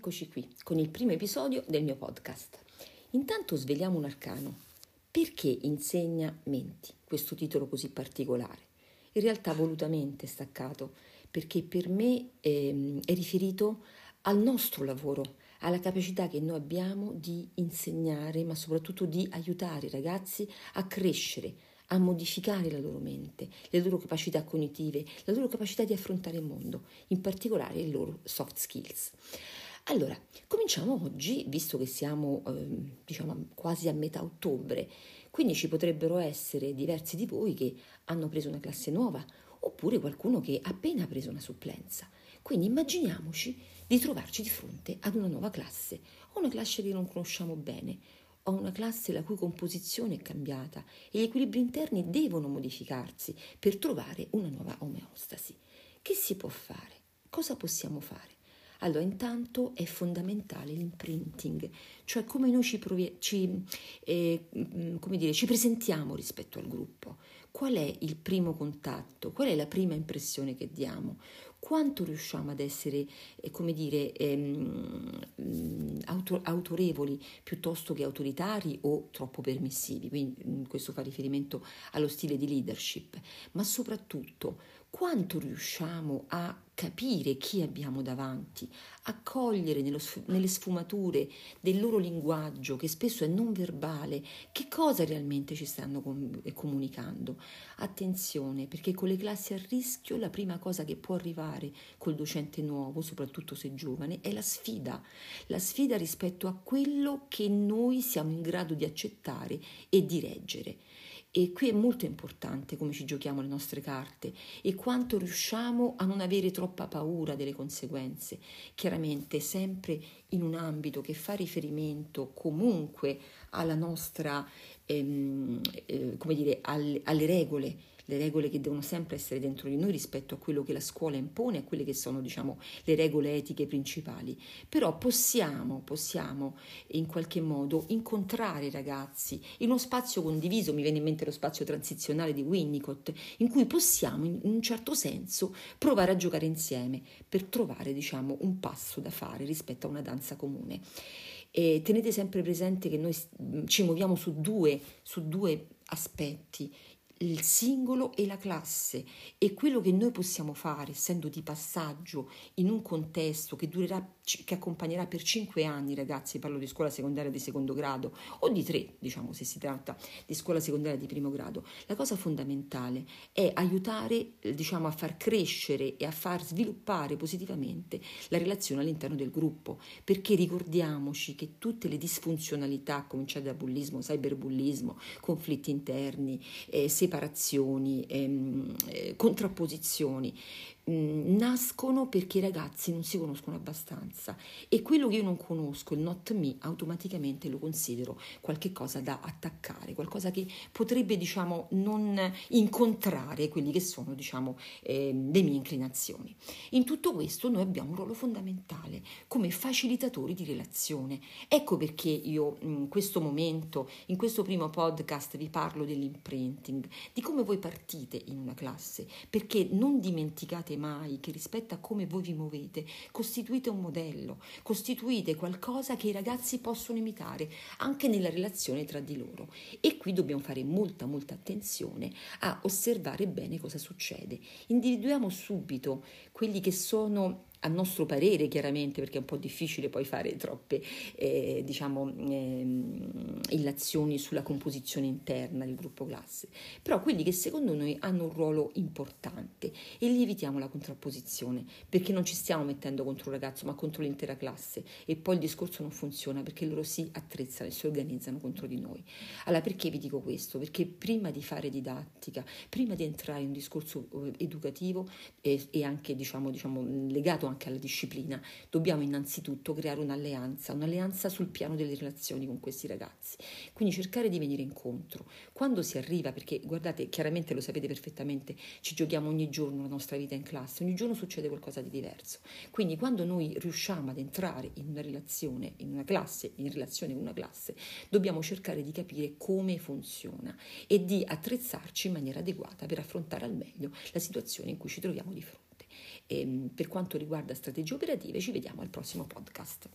Eccoci qui con il primo episodio del mio podcast. Intanto sveliamo un arcano. Perché insegna menti? Questo titolo così particolare. In realtà volutamente staccato, perché per me ehm, è riferito al nostro lavoro, alla capacità che noi abbiamo di insegnare, ma soprattutto di aiutare i ragazzi a crescere, a modificare la loro mente, le loro capacità cognitive, la loro capacità di affrontare il mondo, in particolare le loro soft skills. Allora, cominciamo oggi, visto che siamo eh, diciamo quasi a metà ottobre, quindi ci potrebbero essere diversi di voi che hanno preso una classe nuova oppure qualcuno che ha appena preso una supplenza. Quindi immaginiamoci di trovarci di fronte ad una nuova classe, o una classe che non conosciamo bene, o una classe la cui composizione è cambiata e gli equilibri interni devono modificarsi per trovare una nuova omeostasi. Che si può fare? Cosa possiamo fare? Allora, intanto è fondamentale l'imprinting, cioè come noi ci, provi- ci, eh, mm, come dire, ci presentiamo rispetto al gruppo. Qual è il primo contatto? Qual è la prima impressione che diamo? Quanto riusciamo ad essere, eh, come dire, ehm, mm, auto- autorevoli piuttosto che autoritari o troppo permissivi? Quindi mm, questo fa riferimento allo stile di leadership, ma soprattutto quanto riusciamo a capire chi abbiamo davanti, a cogliere nello, nelle sfumature del loro linguaggio, che spesso è non verbale, che cosa realmente ci stanno com- comunicando. Attenzione, perché con le classi a rischio la prima cosa che può arrivare col docente nuovo, soprattutto se giovane, è la sfida, la sfida rispetto a quello che noi siamo in grado di accettare e di reggere. E qui è molto importante come ci giochiamo le nostre carte e quanto riusciamo a non avere troppa paura delle conseguenze, chiaramente sempre in un ambito che fa riferimento comunque alla nostra, ehm, eh, come dire, alle, alle regole le regole che devono sempre essere dentro di noi rispetto a quello che la scuola impone, a quelle che sono diciamo, le regole etiche principali. Però possiamo, possiamo in qualche modo incontrare i ragazzi in uno spazio condiviso, mi viene in mente lo spazio transizionale di Winnicott, in cui possiamo in un certo senso provare a giocare insieme per trovare diciamo, un passo da fare rispetto a una danza comune. E tenete sempre presente che noi ci muoviamo su due, su due aspetti il singolo e la classe e quello che noi possiamo fare, essendo di passaggio in un contesto che durerà, che accompagnerà per cinque anni, ragazzi, parlo di scuola secondaria di secondo grado o di tre, diciamo, se si tratta di scuola secondaria di primo grado. La cosa fondamentale è aiutare, diciamo, a far crescere e a far sviluppare positivamente la relazione all'interno del gruppo, perché ricordiamoci che tutte le disfunzionalità, a cominciare da bullismo, cyberbullismo, conflitti interni, eh, separazioni, ehm, eh, contrapposizioni, Mm, nascono perché i ragazzi non si conoscono abbastanza e quello che io non conosco, il not me, automaticamente lo considero qualcosa da attaccare, qualcosa che potrebbe diciamo non incontrare quelli che sono diciamo eh, le mie inclinazioni. In tutto questo noi abbiamo un ruolo fondamentale come facilitatori di relazione. Ecco perché io in questo momento, in questo primo podcast vi parlo dell'imprinting, di come voi partite in una classe, perché non dimenticate mai che rispetto a come voi vi muovete, costituite un modello, costituite qualcosa che i ragazzi possono imitare anche nella relazione tra di loro. E qui dobbiamo fare molta, molta attenzione a osservare bene cosa succede. Individuiamo subito quelli che sono a nostro parere chiaramente perché è un po' difficile poi fare troppe eh, diciamo eh, illazioni sulla composizione interna del gruppo classe. Però quelli che secondo noi hanno un ruolo importante e li evitiamo la contrapposizione perché non ci stiamo mettendo contro un ragazzo ma contro l'intera classe. E poi il discorso non funziona perché loro si attrezzano e si organizzano contro di noi. Allora perché vi dico questo? perché prima di fare didattica prima di entrare in un discorso eh, educativo e, e anche diciamo, diciamo legato anche alla disciplina, dobbiamo innanzitutto creare un'alleanza, un'alleanza sul piano delle relazioni con questi ragazzi. Quindi cercare di venire incontro. Quando si arriva, perché guardate, chiaramente lo sapete perfettamente, ci giochiamo ogni giorno la nostra vita in classe, ogni giorno succede qualcosa di diverso. Quindi quando noi riusciamo ad entrare in una relazione, in una classe, in relazione con una classe, dobbiamo cercare di capire come funziona e di attrezzarci in maniera adeguata per affrontare al meglio la situazione in cui ci troviamo di fronte. E, ehm, per quanto riguarda strategie operative ci vediamo al prossimo podcast.